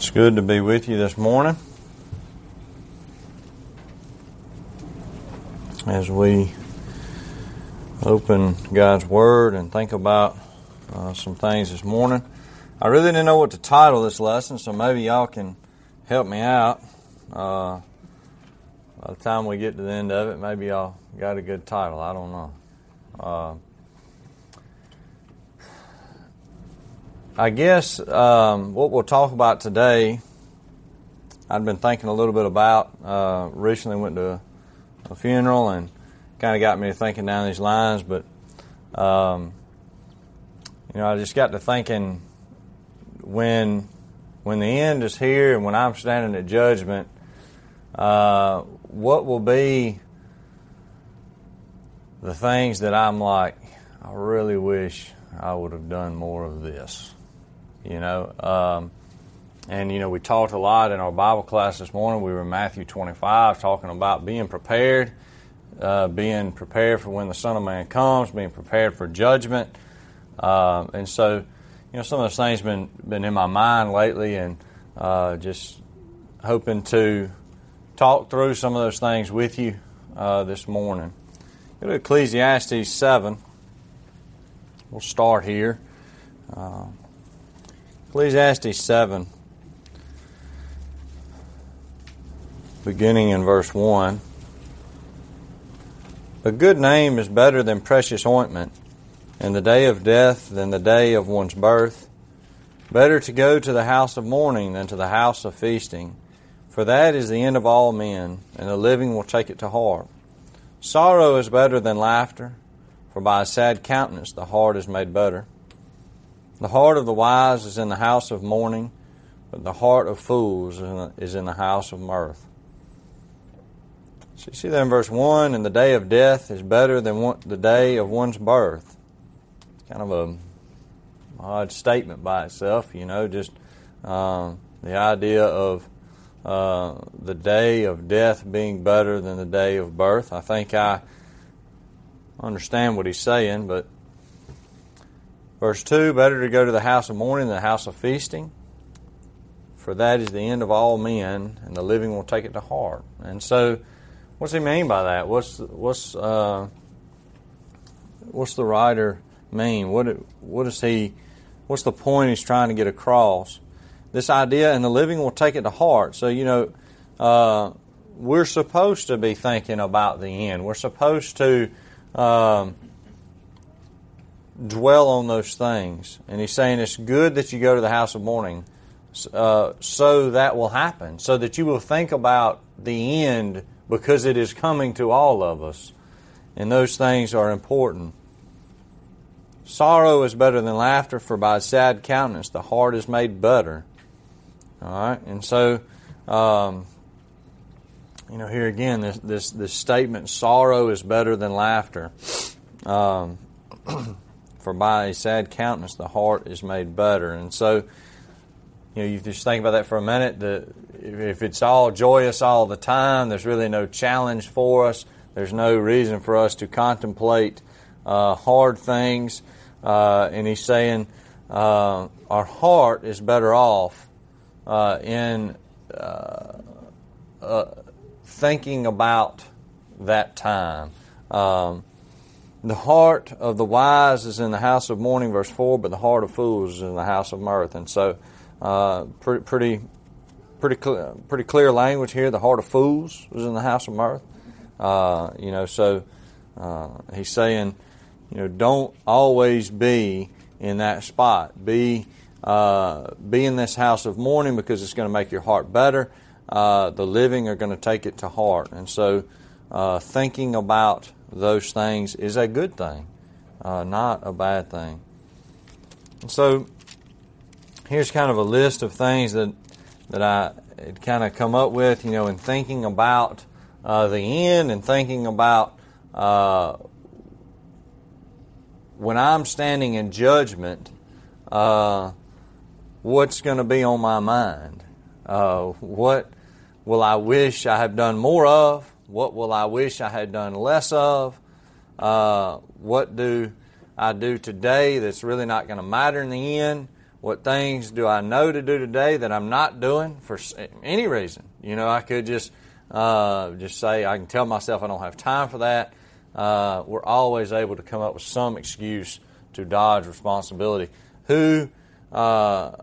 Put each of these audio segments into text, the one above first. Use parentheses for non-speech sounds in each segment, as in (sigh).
It's good to be with you this morning as we open God's Word and think about uh, some things this morning. I really didn't know what to title this lesson, so maybe y'all can help me out. Uh, by the time we get to the end of it, maybe y'all got a good title. I don't know. Uh, I guess um, what we'll talk about today, I've been thinking a little bit about. Uh, recently went to a, funeral and kind of got me thinking down these lines, but um, you know, I just got to thinking when when the end is here and when I'm standing at judgment, uh, what will be the things that I'm like, I really wish I would have done more of this you know. Um, and, you know, we talked a lot in our Bible class this morning. We were in Matthew 25 talking about being prepared, uh, being prepared for when the Son of Man comes, being prepared for judgment. Uh, and so, you know, some of those things been been in my mind lately, and uh, just hoping to talk through some of those things with you uh, this morning. Go to Ecclesiastes 7. We'll start here. Uh, Ecclesiastes 7, beginning in verse 1. A good name is better than precious ointment, and the day of death than the day of one's birth. Better to go to the house of mourning than to the house of feasting, for that is the end of all men, and the living will take it to heart. Sorrow is better than laughter, for by a sad countenance the heart is made better. The heart of the wise is in the house of mourning, but the heart of fools is in the house of mirth. So you see that in verse 1, and the day of death is better than one, the day of one's birth. It's kind of a odd statement by itself, you know, just uh, the idea of uh, the day of death being better than the day of birth. I think I understand what he's saying, but Verse 2 Better to go to the house of mourning than the house of feasting, for that is the end of all men, and the living will take it to heart. And so, what's he mean by that? What's what's uh, what's the writer mean? What what is he? What's the point he's trying to get across? This idea, and the living will take it to heart. So you know, uh, we're supposed to be thinking about the end. We're supposed to. Um, dwell on those things. And he's saying it's good that you go to the house of mourning uh, so that will happen, so that you will think about the end because it is coming to all of us. And those things are important. Sorrow is better than laughter, for by sad countenance the heart is made better. All right, and so, um, you know, here again, this, this, this statement, sorrow is better than laughter. Um, (clears throat) for by a sad countenance the heart is made better. And so, you know, you just think about that for a minute. The, if it's all joyous all the time, there's really no challenge for us. There's no reason for us to contemplate uh, hard things. Uh, and he's saying uh, our heart is better off uh, in uh, uh, thinking about that time. Um, the heart of the wise is in the house of mourning, verse 4, but the heart of fools is in the house of mirth. And so, uh, pretty, pretty, pretty, clear, pretty clear language here. The heart of fools is in the house of mirth. Uh, you know, so uh, he's saying, you know, don't always be in that spot. Be, uh, be in this house of mourning because it's going to make your heart better. Uh, the living are going to take it to heart. And so, uh, thinking about those things is a good thing, uh, not a bad thing. And so here's kind of a list of things that that I had kind of come up with, you know, in thinking about uh, the end and thinking about uh, when I'm standing in judgment, uh, what's going to be on my mind? Uh, what will I wish I have done more of? What will I wish I had done less of? Uh, what do I do today that's really not going to matter in the end? What things do I know to do today that I'm not doing for any reason? You know, I could just uh, just say I can tell myself I don't have time for that. Uh, we're always able to come up with some excuse to dodge responsibility. Who uh,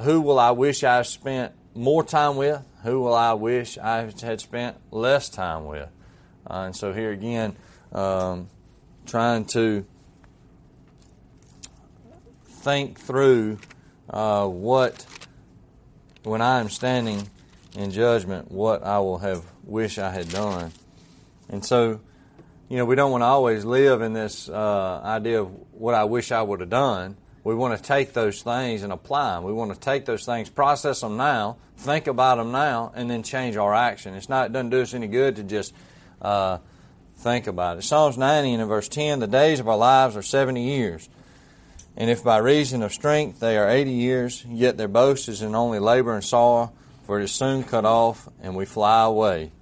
who will I wish I spent more time with? Who will I wish I had spent less time with? Uh, and so here again, um, trying to think through uh, what, when I am standing in judgment, what I will have wish I had done. And so, you know, we don't want to always live in this uh, idea of what I wish I would have done. We want to take those things and apply them. We want to take those things, process them now, think about them now, and then change our action. It's not, it doesn't do us any good to just uh, think about it. Psalms 90 and verse 10 The days of our lives are 70 years. And if by reason of strength they are eighty years, yet their boast is in only labor and sorrow, for it is soon cut off, and we fly away.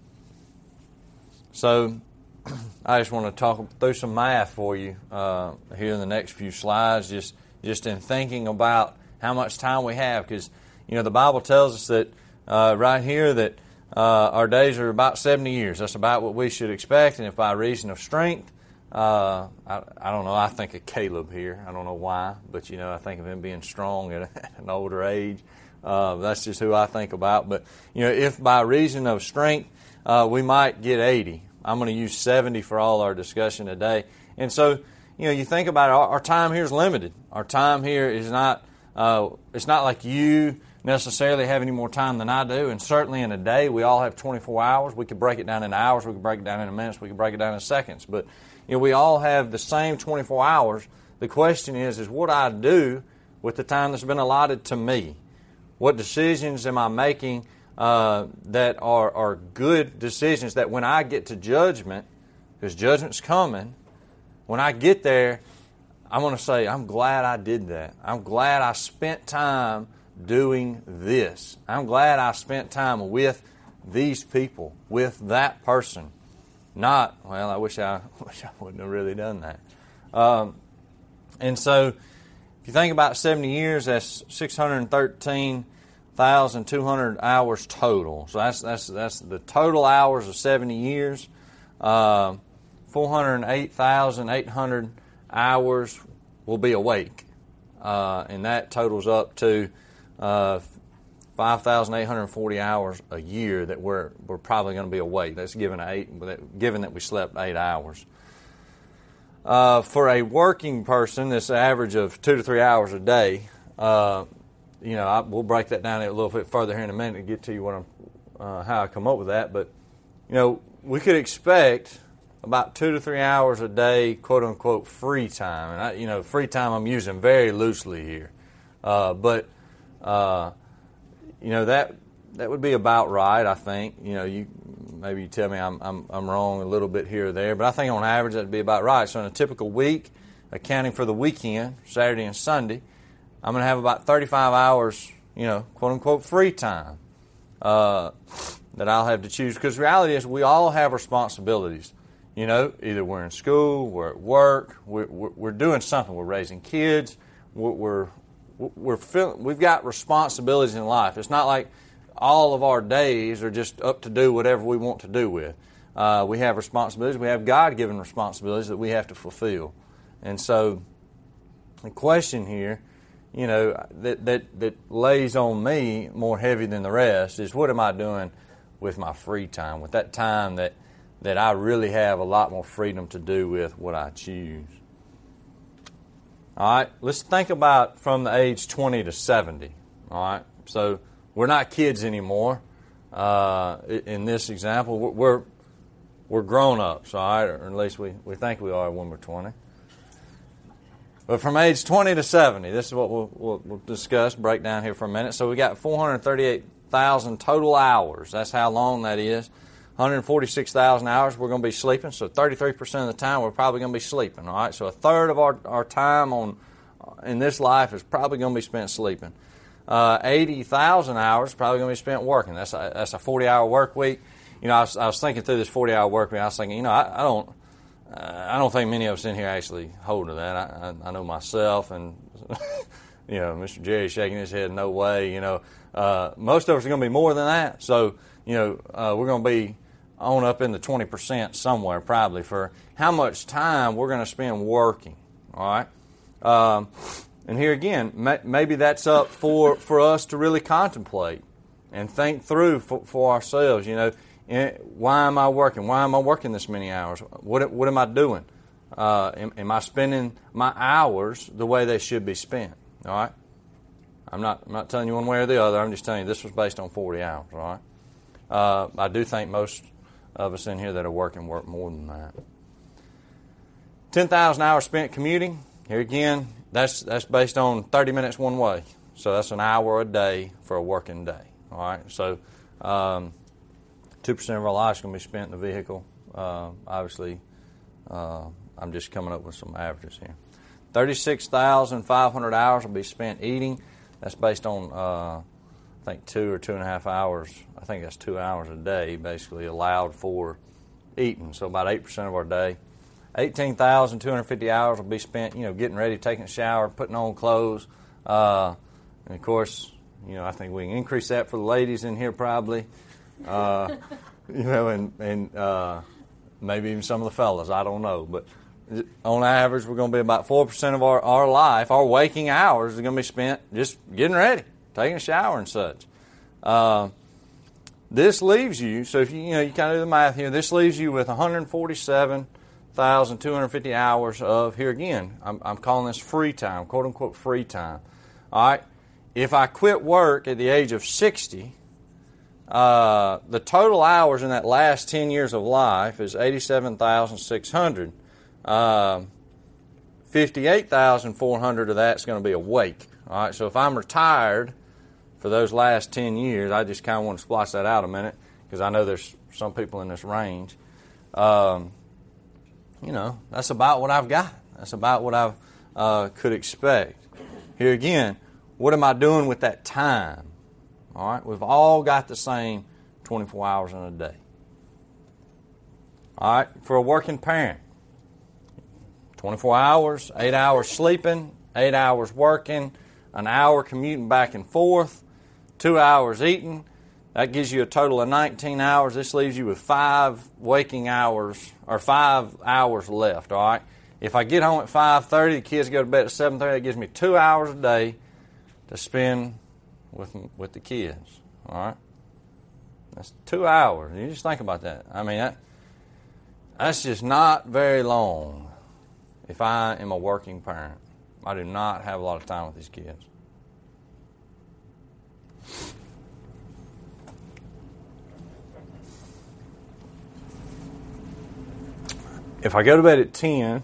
So, (clears throat) I just want to talk through some math for you uh, here in the next few slides, just just in thinking about how much time we have, because you know the Bible tells us that uh, right here that uh, our days are about seventy years. That's about what we should expect, and if by reason of strength uh, I, I don't know. I think of Caleb here. I don't know why, but you know, I think of him being strong at (laughs) an older age. Uh, that's just who I think about. But you know, if by reason of strength uh, we might get 80, I'm going to use 70 for all our discussion today. And so, you know, you think about it. Our, our time here is limited. Our time here is not. Uh, it's not like you necessarily have any more time than I do. And certainly in a day, we all have 24 hours. We could break it down in hours. We could break it down in minutes. We could break it down in seconds. But you know, we all have the same 24 hours. The question is, is what I do with the time that's been allotted to me? What decisions am I making uh, that are, are good decisions that when I get to judgment, because judgment's coming, when I get there, I'm going to say, I'm glad I did that. I'm glad I spent time doing this. I'm glad I spent time with these people, with that person. Not, well, I wish I, (laughs) wish I wouldn't have really done that. Um, and so, if you think about 70 years, that's 613,200 hours total. So that's, that's, that's the total hours of 70 years. Uh, 408,800 hours will be awake. Uh, and that totals up to uh, 5,840 hours a year that we're, we're probably going to be awake. That's given, eight, given that we slept eight hours. Uh, for a working person, this average of two to three hours a day, uh, you know, I, we'll break that down a little bit further here in a minute to get to you what I'm, uh, how I come up with that. But, you know, we could expect about two to three hours a day, quote unquote, free time. And, I, you know, free time I'm using very loosely here. Uh, but, uh, you know that that would be about right. I think you know you maybe you tell me I'm I'm, I'm wrong a little bit here or there, but I think on average that'd be about right. So in a typical week, accounting for the weekend, Saturday and Sunday, I'm going to have about 35 hours, you know, quote unquote free time uh, that I'll have to choose. Because reality is we all have responsibilities. You know, either we're in school, we're at work, we're, we're, doing something. We're raising kids, we're, we're feel, we've got responsibilities in life. It's not like all of our days are just up to do whatever we want to do with. Uh, we have responsibilities. We have God given responsibilities that we have to fulfill. And so, the question here, you know, that, that, that lays on me more heavy than the rest is what am I doing with my free time, with that time that, that I really have a lot more freedom to do with what I choose? All right, let's think about from the age 20 to 70. All right, so we're not kids anymore. Uh, in this example, we're we're grown ups, all right, or at least we, we think we are when we're 20. But from age 20 to 70, this is what we'll, we'll, we'll discuss, break down here for a minute. So we got 438,000 total hours. That's how long that is. 146,000 hours we're going to be sleeping, so 33% of the time we're probably going to be sleeping, all right? So a third of our, our time on in this life is probably going to be spent sleeping. Uh, 80,000 hours probably going to be spent working. That's a, that's a 40 hour work week. You know, I was, I was thinking through this 40 hour work week, I was thinking, you know, I, I don't. Uh, I don't think many of us in here actually hold to that. I, I, I know myself, and (laughs) you know, Mr. Jerry shaking his head, no way. You know, uh, most of us are going to be more than that. So, you know, uh, we're going to be on up in the 20% somewhere probably for how much time we're going to spend working. All right. Um, and here again, may, maybe that's up for, for us to really contemplate and think through for, for ourselves. You know, why am I working? Why am I working this many hours? What, what am I doing? Uh, am, am, I spending my hours the way they should be spent? All right. I'm not. I'm not telling you one way or the other. I'm just telling you this was based on 40 hours. All right. Uh, I do think most of us in here that are working work more than that. 10,000 hours spent commuting. Here again, that's that's based on 30 minutes one way. So that's an hour a day for a working day. All right. So um, two percent of our going to be spent in the vehicle. Uh, obviously, uh, I'm just coming up with some averages here. 36,500 hours will be spent eating. That's based on, uh, I think, two or two and a half hours. I think that's two hours a day, basically, allowed for eating. So about 8% of our day. 18,250 hours will be spent, you know, getting ready, taking a shower, putting on clothes. Uh, and of course, you know, I think we can increase that for the ladies in here probably. Uh, (laughs) you know, and, and uh, maybe even some of the fellas. I don't know. But on average, we're going to be about 4% of our, our life, our waking hours are going to be spent just getting ready, taking a shower and such. Uh, this leaves you, so if you, you know, you kind of do the math here, this leaves you with 147,250 hours of, here again, I'm, I'm calling this free time, quote unquote free time. All right? If I quit work at the age of 60, uh, the total hours in that last 10 years of life is 87,600. Um, 58,400 of that's going to be awake. All right, so if I'm retired for those last 10 years, I just kind of want to splice that out a minute because I know there's some people in this range. Um, you know, that's about what I've got. That's about what I uh, could expect. Here again, what am I doing with that time? All right, we've all got the same 24 hours in a day. All right, for a working parent, 24 hours, 8 hours sleeping, 8 hours working, an hour commuting back and forth, 2 hours eating. That gives you a total of 19 hours. This leaves you with 5 waking hours or 5 hours left, all right? If I get home at 5:30, the kids go to bed at 7:30, that gives me 2 hours a day to spend with with the kids, all right? That's 2 hours. You just think about that. I mean, that, that's just not very long if I am a working parent. I do not have a lot of time with these kids. If I go to bed at 10,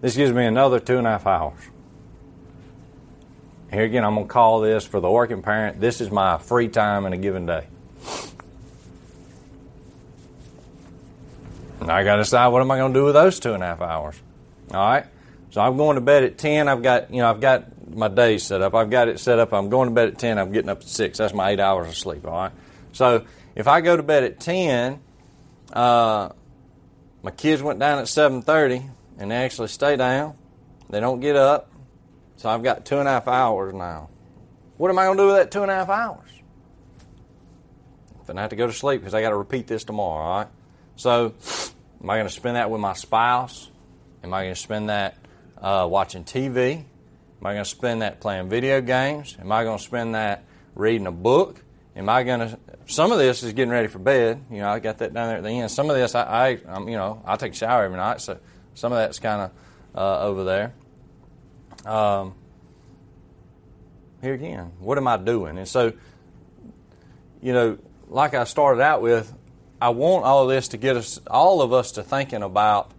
this gives me another two and a half hours. Here again, I'm going to call this for the working parent. This is my free time in a given day. Now I got to decide what am I going to do with those two and a half hours. All right. So I'm going to bed at 10. I've got, you know, I've got my day set up. I've got it set up. I'm going to bed at 10. I'm getting up at 6. That's my eight hours of sleep. All right. So if I go to bed at 10, uh, my kids went down at 7.30 and they actually stay down. They don't get up. So I've got two and a half hours now. What am I going to do with that two and a half hours? If I have to go to sleep because I got to repeat this tomorrow, all right? So, am I going to spend that with my spouse? Am I going to spend that uh, watching TV? Am I going to spend that playing video games? Am I going to spend that reading a book? Am I going to? Some of this is getting ready for bed. You know, I got that down there at the end. Some of this, I, I I'm, you know, I take a shower every night, so some of that's kind of uh, over there. Um, here again, what am I doing? And so, you know, like I started out with, I want all of this to get us, all of us, to thinking about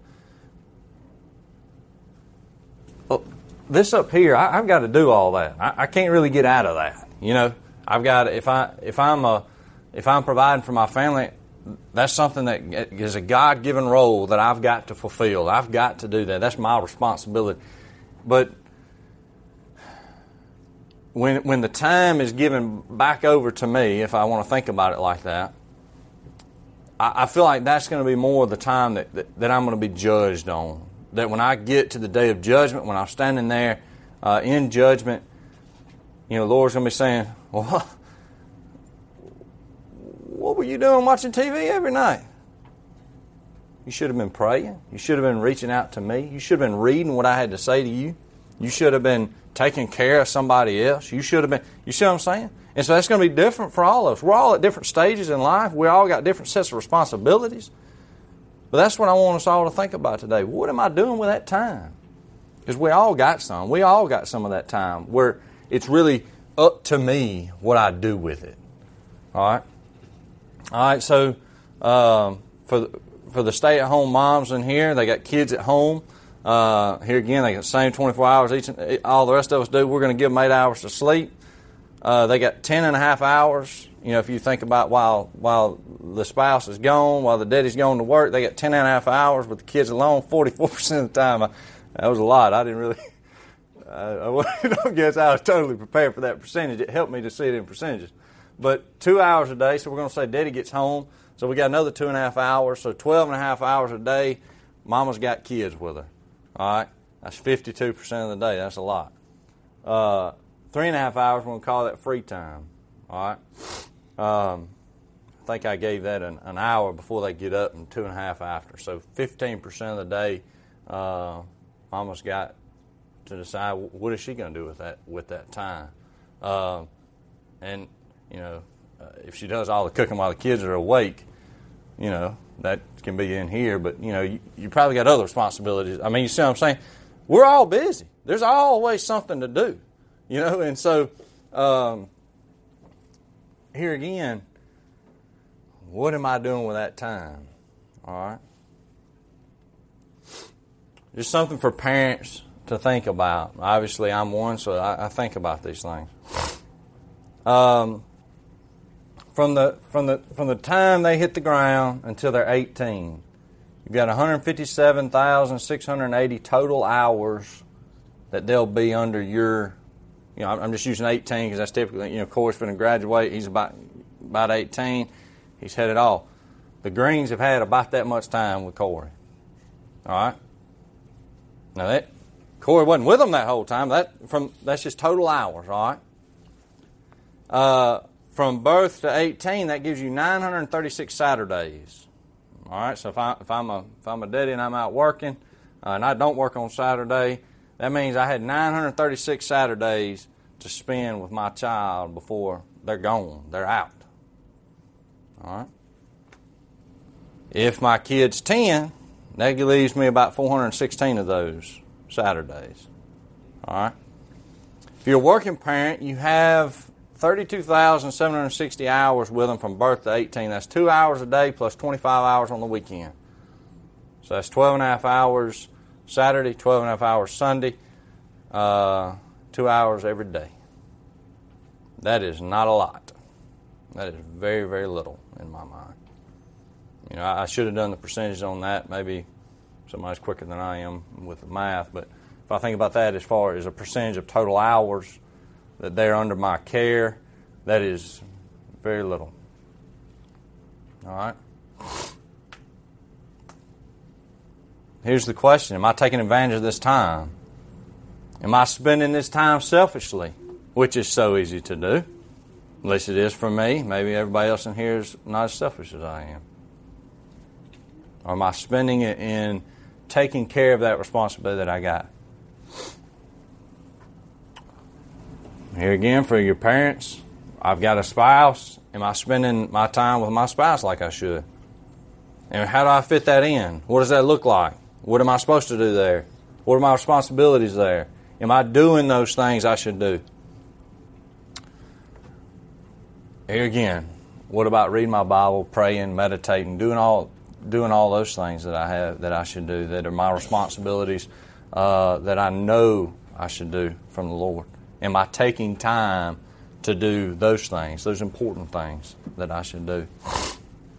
this up here, I, have got to do all that. I, I, can't really get out of that. You know, I've got if I if I'm a if I'm providing for my family, that's something that is a God given role that I've got to fulfill. I've got to do that. That's my responsibility. But when when the time is given back over to me, if I want to think about it like that, I, I feel like that's going to be more of the time that, that, that I'm going to be judged on that when I get to the day of judgment, when I'm standing there, uh, in judgment, you know, the Lord's going to be saying, well, what were you doing watching TV every night? You should have been praying. You should have been reaching out to me. You should have been reading what I had to say to you. You should have been taking care of somebody else. You should have been, you see what I'm saying? And so that's going to be different for all of us. We're all at different stages in life. We all got different sets of responsibilities. But that's what I want us all to think about today. What am I doing with that time? Because we all got some. We all got some of that time where it's really up to me what I do with it. All right? All right, so um, for, for the stay at home moms in here, they got kids at home. Uh, here again, they got the same 24 hours each. All the rest of us do. We're going to give them eight hours to sleep. Uh, they got 10 and a half hours. You know, if you think about while while the spouse is gone, while the daddy's going to work, they got 10 and a half hours with the kids alone. 44% of the time, I, that was a lot. I didn't really. (laughs) I, I (laughs) don't guess I was totally prepared for that percentage. It helped me to see it in percentages. But two hours a day, so we're going to say daddy gets home. So we got another two and a half hours. So 12 and a half hours a day, mama's got kids with her. All right? That's 52% of the day. That's a lot. Uh, three and a half hours, we're going to call that free time. All right? Um, I think I gave that an, an, hour before they get up and two and a half after. So 15% of the day, uh, mama's got to decide what is she going to do with that with that time. Uh, and you know, uh, if she does all the cooking while the kids are awake, you know, that can be in here. But you know, you, you probably got other responsibilities. I mean, you see what I'm saying? We're all busy. There's always something to do, you know. And so, um, here again, what am I doing with that time? All right. Just something for parents to think about. Obviously, I'm one, so I, I think about these things. Um, from the from the from the time they hit the ground until they're 18, you've got 157,680 total hours that they'll be under your. You know, I'm just using 18 because that's typically you know Corey's going to graduate. He's about about 18. He's headed off. The Greens have had about that much time with Corey. All right. Now that Corey wasn't with them that whole time. That from that's just total hours, all right. Uh, from birth to 18, that gives you 936 Saturdays. All right. So if I if I'm a if I'm a daddy and I'm out working, uh, and I don't work on Saturday, that means I had 936 Saturdays to spend with my child before they're gone. They're out. All right. If my kid's 10, that leaves me about 416 of those Saturdays. All right. If you're a working parent, you have 32,760 hours with them from birth to 18. That's two hours a day plus 25 hours on the weekend. So that's 12 and a half hours Saturday, 12 and a half hours Sunday, uh, two hours every day. That is not a lot. That is very, very little in my mind. You know, I should have done the percentage on that. Maybe somebody's quicker than I am with the math, but if I think about that as far as a percentage of total hours that they're under my care, that is very little. All right? Here's the question Am I taking advantage of this time? Am I spending this time selfishly, which is so easy to do? Least it is for me. Maybe everybody else in here is not as selfish as I am. Or am I spending it in taking care of that responsibility that I got? Here again, for your parents, I've got a spouse. Am I spending my time with my spouse like I should? And how do I fit that in? What does that look like? What am I supposed to do there? What are my responsibilities there? Am I doing those things I should do? Here again, what about reading my Bible, praying, meditating, doing all doing all those things that I have that I should do that are my responsibilities uh, that I know I should do from the Lord? Am I taking time to do those things, those important things that I should do?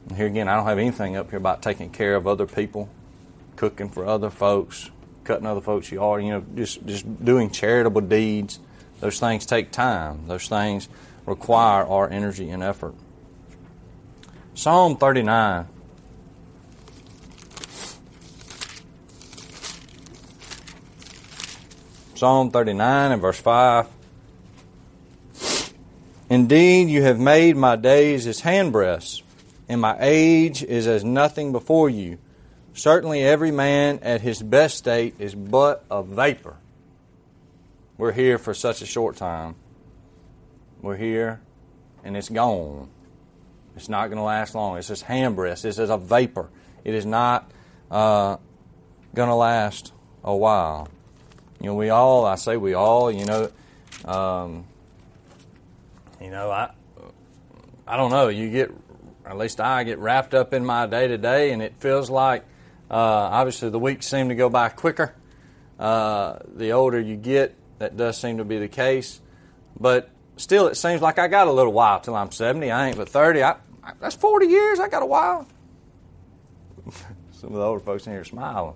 And here again, I don't have anything up here about taking care of other people, cooking for other folks, cutting other folks' yard, you know, just, just doing charitable deeds. Those things take time. Those things require our energy and effort. Psalm 39 Psalm 39 and verse 5. Indeed, you have made my days as handbreadths, and my age is as nothing before you. Certainly, every man at his best state is but a vapor. We're here for such a short time. We're here, and it's gone. It's not going to last long. It's just handbreadths. This is a vapor. It is not uh, going to last a while. You know, we all, I say we all, you know, um, you know, I, I don't know. You get, at least I get wrapped up in my day to day, and it feels like, uh, obviously, the weeks seem to go by quicker. Uh, the older you get, that does seem to be the case. But still, it seems like I got a little while till I'm 70. I ain't but 30. I, I, that's 40 years. I got a while. (laughs) Some of the older folks in here smiling.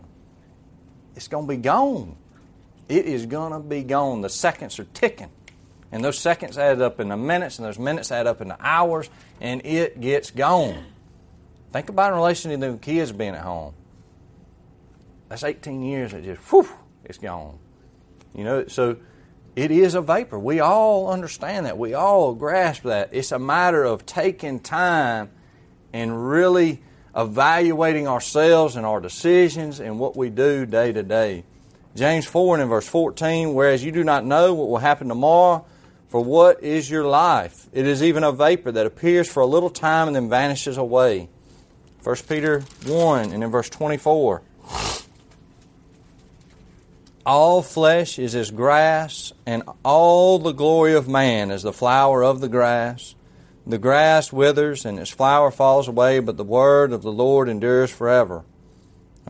It's going to be gone. It is going to be gone. The seconds are ticking. And those seconds add up into minutes, and those minutes add up into hours, and it gets gone. Think about in relation to the kids being at home. That's 18 years that just, whew, it's gone. You know, so it is a vapor. We all understand that. We all grasp that. It's a matter of taking time and really evaluating ourselves and our decisions and what we do day to day. James 4 and in verse 14, whereas you do not know what will happen tomorrow, for what is your life? It is even a vapor that appears for a little time and then vanishes away. 1 Peter 1 and in verse 24. All flesh is as grass, and all the glory of man as the flower of the grass. The grass withers and its flower falls away, but the word of the Lord endures forever.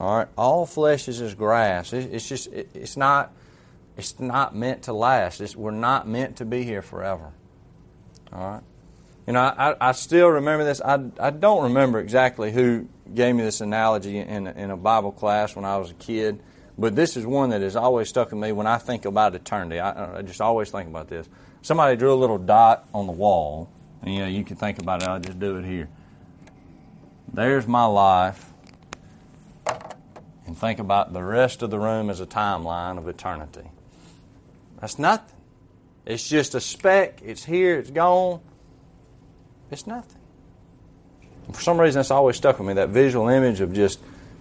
All right, all flesh is as grass. It's just it's not it's not meant to last. It's, we're not meant to be here forever. All right. You know, I, I still remember this. I, I don't remember exactly who gave me this analogy in, in a Bible class when I was a kid, but this is one that has always stuck with me when I think about eternity. I, I just always think about this. Somebody drew a little dot on the wall, and you know, you can think about it. I'll just do it here. There's my life, and think about the rest of the room as a timeline of eternity. That's nothing. It's just a speck. It's here. It's gone. It's nothing. And for some reason, that's always stuck with me. That visual image of just,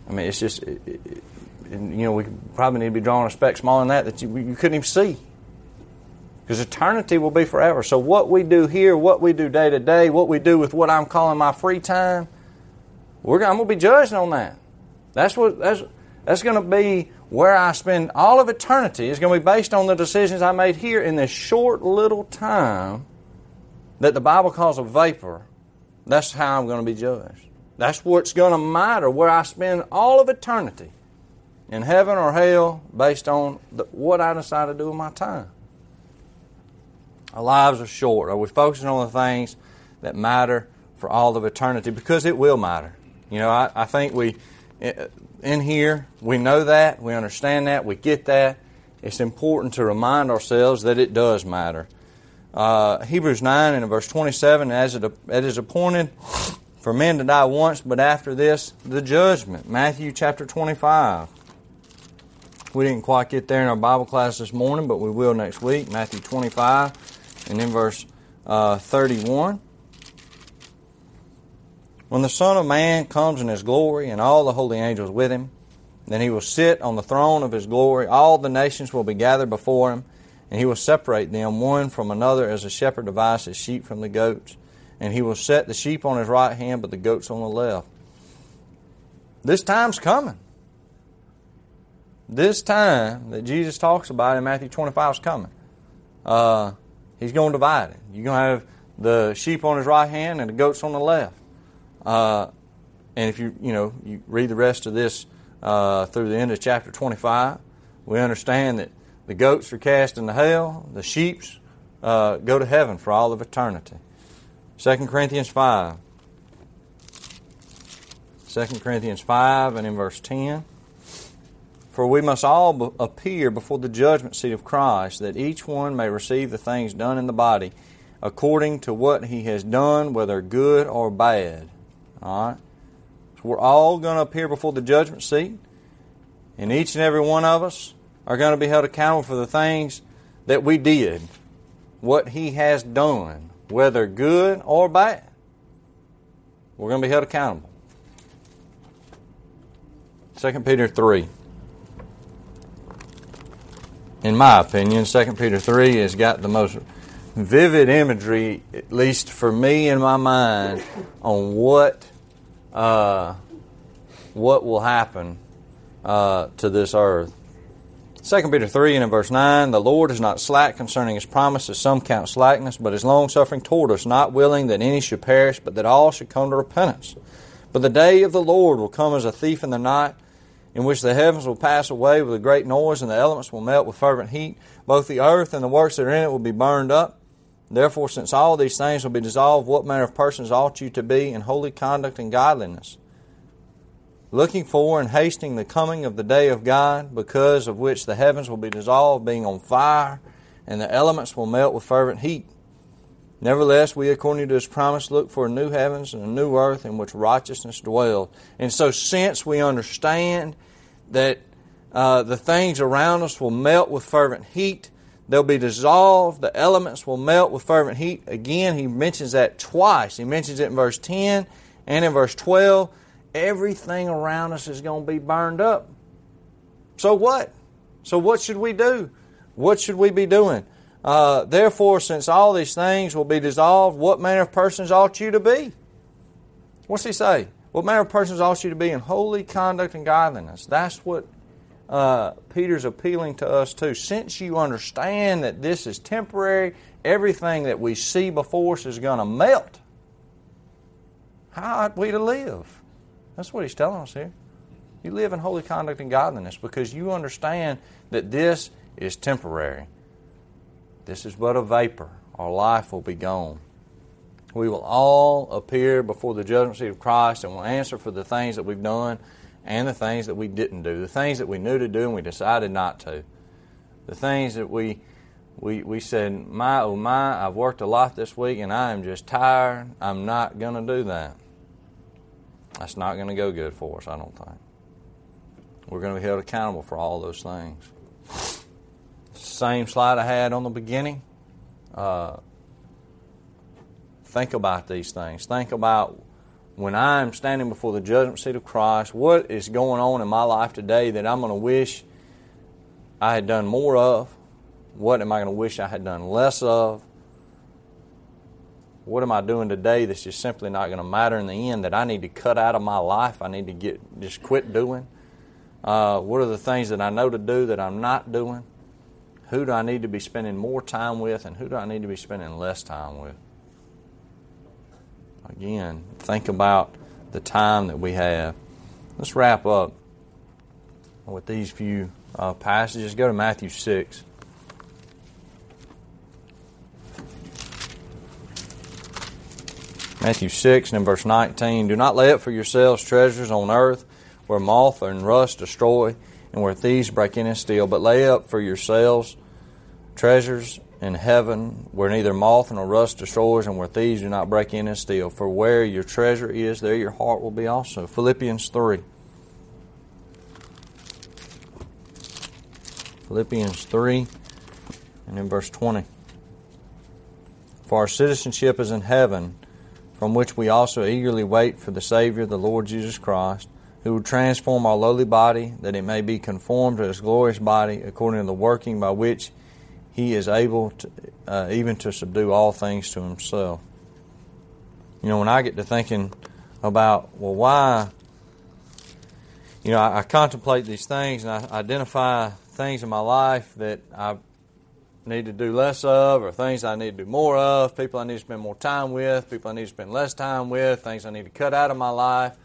I mean, it's just, it, it, you know, we probably need to be drawing a speck smaller than that that you, you couldn't even see. Because eternity will be forever. So, what we do here, what we do day to day, what we do with what I'm calling my free time, we're, I'm going to be judged on that. That's what that's that's going to be where I spend all of eternity is going to be based on the decisions I made here in this short little time that the Bible calls a vapor. That's how I'm going to be judged. That's what's going to matter, where I spend all of eternity in heaven or hell based on the, what I decide to do with my time. Our lives are short. Are we focusing on the things that matter for all of eternity? Because it will matter. You know, I, I think we in here. We know that. We understand that. We get that. It's important to remind ourselves that it does matter. Uh, Hebrews 9 and verse 27 as it, it is appointed for men to die once, but after this, the judgment. Matthew chapter 25. We didn't quite get there in our Bible class this morning, but we will next week. Matthew 25 and in verse uh, 31. When the Son of Man comes in his glory and all the holy angels with him, then he will sit on the throne of his glory. All the nations will be gathered before him, and he will separate them one from another as a shepherd divides his sheep from the goats. And he will set the sheep on his right hand, but the goats on the left. This time's coming. This time that Jesus talks about in Matthew 25 is coming. Uh, he's going to divide it. You're going to have the sheep on his right hand and the goats on the left. Uh, and if you you know you read the rest of this uh, through the end of chapter 25, we understand that the goats are cast into hell, the sheep uh, go to heaven for all of eternity. 2 Corinthians 5. 2 Corinthians 5 and in verse 10. For we must all appear before the judgment seat of Christ, that each one may receive the things done in the body according to what he has done, whether good or bad. All right? So we're all going to appear before the judgment seat, and each and every one of us are going to be held accountable for the things that we did, what He has done, whether good or bad. We're going to be held accountable. 2 Peter 3. In my opinion, 2 Peter 3 has got the most vivid imagery, at least for me in my mind, on what uh, what will happen uh, to this earth. 2 Peter 3 and in verse 9, The Lord is not slack concerning his promise, as some count slackness, but is longsuffering toward us, not willing that any should perish, but that all should come to repentance. But the day of the Lord will come as a thief in the night, in which the heavens will pass away with a great noise, and the elements will melt with fervent heat. Both the earth and the works that are in it will be burned up. Therefore, since all these things will be dissolved, what manner of persons ought you to be in holy conduct and godliness? looking for and hasting the coming of the day of God, because of which the heavens will be dissolved, being on fire, and the elements will melt with fervent heat. Nevertheless, we, according to his promise, look for a new heavens and a new earth in which righteousness dwells. And so, since we understand that uh, the things around us will melt with fervent heat, they'll be dissolved, the elements will melt with fervent heat. Again, he mentions that twice. He mentions it in verse 10 and in verse 12 everything around us is going to be burned up. So what? So what should we do? What should we be doing? Uh, Therefore, since all these things will be dissolved, what manner of persons ought you to be? What's he say? What manner of persons ought you to be in holy conduct and godliness? That's what uh, Peter's appealing to us to. Since you understand that this is temporary, everything that we see before us is going to melt. How ought we to live? That's what he's telling us here. You live in holy conduct and godliness because you understand that this is temporary. This is but a vapor. Our life will be gone. We will all appear before the judgment seat of Christ and will answer for the things that we've done and the things that we didn't do, the things that we knew to do and we decided not to, the things that we we, we said, My oh my, I've worked a lot this week and I am just tired. I'm not going to do that. That's not going to go good for us, I don't think. We're going to be held accountable for all those things. Same slide I had on the beginning. Uh, think about these things. Think about when I'm standing before the judgment seat of Christ, what is going on in my life today that I'm going to wish I had done more of? What am I going to wish I had done less of? what am I doing today that's just simply not going to matter in the end that I need to cut out of my life? I need to get just quit doing. Uh, what are the things that I know to do that I'm not doing? Who do I need to be spending more time with, and who do I need to be spending less time with? Again, think about the time that we have. Let's wrap up with these few uh, passages. Go to Matthew 6. Matthew 6 and in verse 19 Do not lay up for yourselves treasures on earth where moth and rust destroy and where thieves break in and steal, but lay up for yourselves treasures in heaven where neither moth nor rust destroys and where thieves do not break in and steal. For where your treasure is, there your heart will be also. Philippians 3. Philippians 3 and in verse 20. For our citizenship is in heaven from which we also eagerly wait for the Savior, the Lord Jesus Christ, who will transform our lowly body, that it may be conformed to his glorious body, according to the working by which he is able to, uh, even to subdue all things to himself. You know, when I get to thinking about, well, why, you know, I, I contemplate these things and I identify things in my life that I need to do less of, or things I need to do more of, people I need to spend more time with, people I need to spend less time with, things I need to cut out of my life.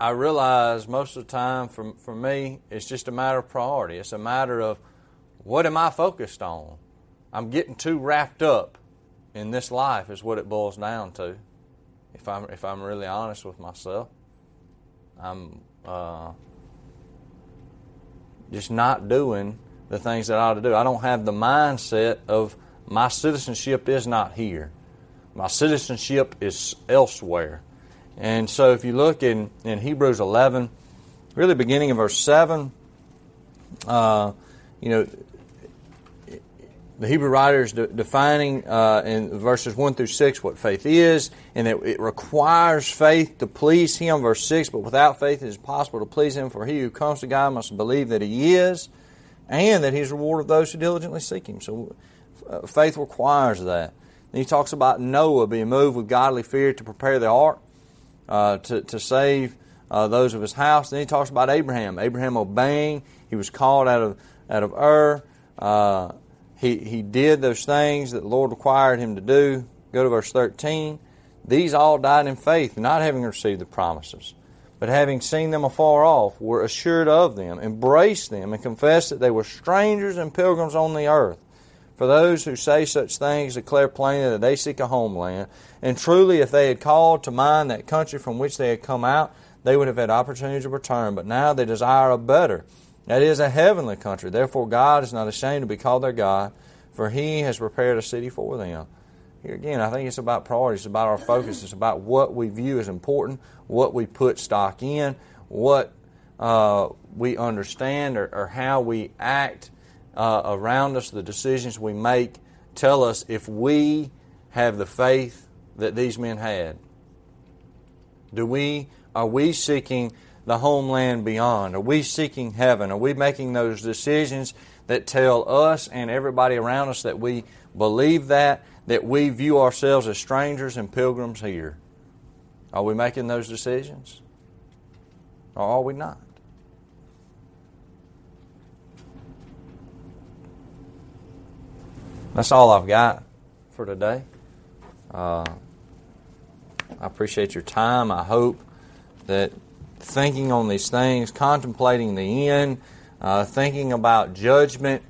I realize most of the time for, for me, it's just a matter of priority. It's a matter of what am I focused on? I'm getting too wrapped up in this life, is what it boils down to. If I'm, if I'm really honest with myself, I'm uh, just not doing the things that I ought to do. I don't have the mindset of my citizenship is not here. My citizenship is elsewhere. And so if you look in, in Hebrews 11, really beginning in verse 7, uh, you know, the Hebrew writer is de- defining uh, in verses 1 through 6 what faith is, and that it requires faith to please Him. Verse 6 But without faith it is possible to please Him, for he who comes to God must believe that He is, and that He He's reward of those who diligently seek Him. So uh, faith requires that. Then he talks about Noah being moved with godly fear to prepare the ark, uh, to, to save uh, those of his house. Then he talks about Abraham. Abraham obeying. He was called out of, out of Ur. He, he did those things that the Lord required him to do. Go to verse 13. These all died in faith, not having received the promises, but having seen them afar off, were assured of them, embraced them, and confessed that they were strangers and pilgrims on the earth. For those who say such things declare plainly that they seek a homeland. And truly, if they had called to mind that country from which they had come out, they would have had opportunity to return. But now they desire a better that is a heavenly country. Therefore, God is not ashamed to be called their God, for He has prepared a city for them. Here again, I think it's about priorities, it's about our focus, it's about what we view as important, what we put stock in, what uh, we understand, or, or, how we act uh, around us, the decisions we make tell us if we have the faith that these men had. Do we are we seeking the homeland beyond? Are we seeking heaven? Are we making those decisions that tell us and everybody around us that we believe that, that we view ourselves as strangers and pilgrims here? Are we making those decisions? Or are we not? That's all I've got for today. Uh, I appreciate your time. I hope that thinking on these things, contemplating the end, uh, thinking about judgment,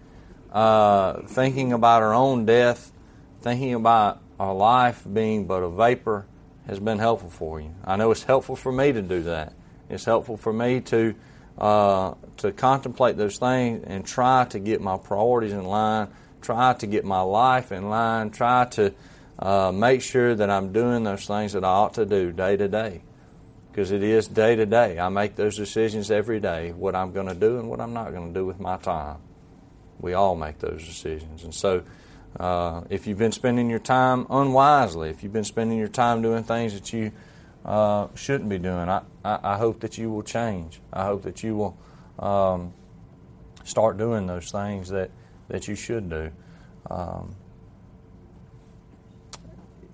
uh, thinking about our own death, thinking about our life being but a vapor has been helpful for you. I know it's helpful for me to do that. It's helpful for me to uh, to contemplate those things and try to get my priorities in line, try to get my life in line, try to uh, make sure that I'm doing those things that I ought to do day to day because it is day to day. I make those decisions every day what I'm going to do and what I'm not going to do with my time. We all make those decisions. And so, uh, if you've been spending your time unwisely, if you've been spending your time doing things that you uh, shouldn't be doing, I, I, I, hope that you will change. I hope that you will um, start doing those things that, that you should do. Um,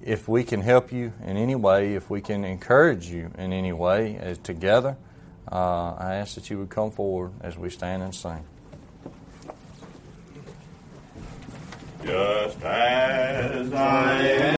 if we can help you in any way, if we can encourage you in any way as together, uh, I ask that you would come forward as we stand and sing. Just as I am.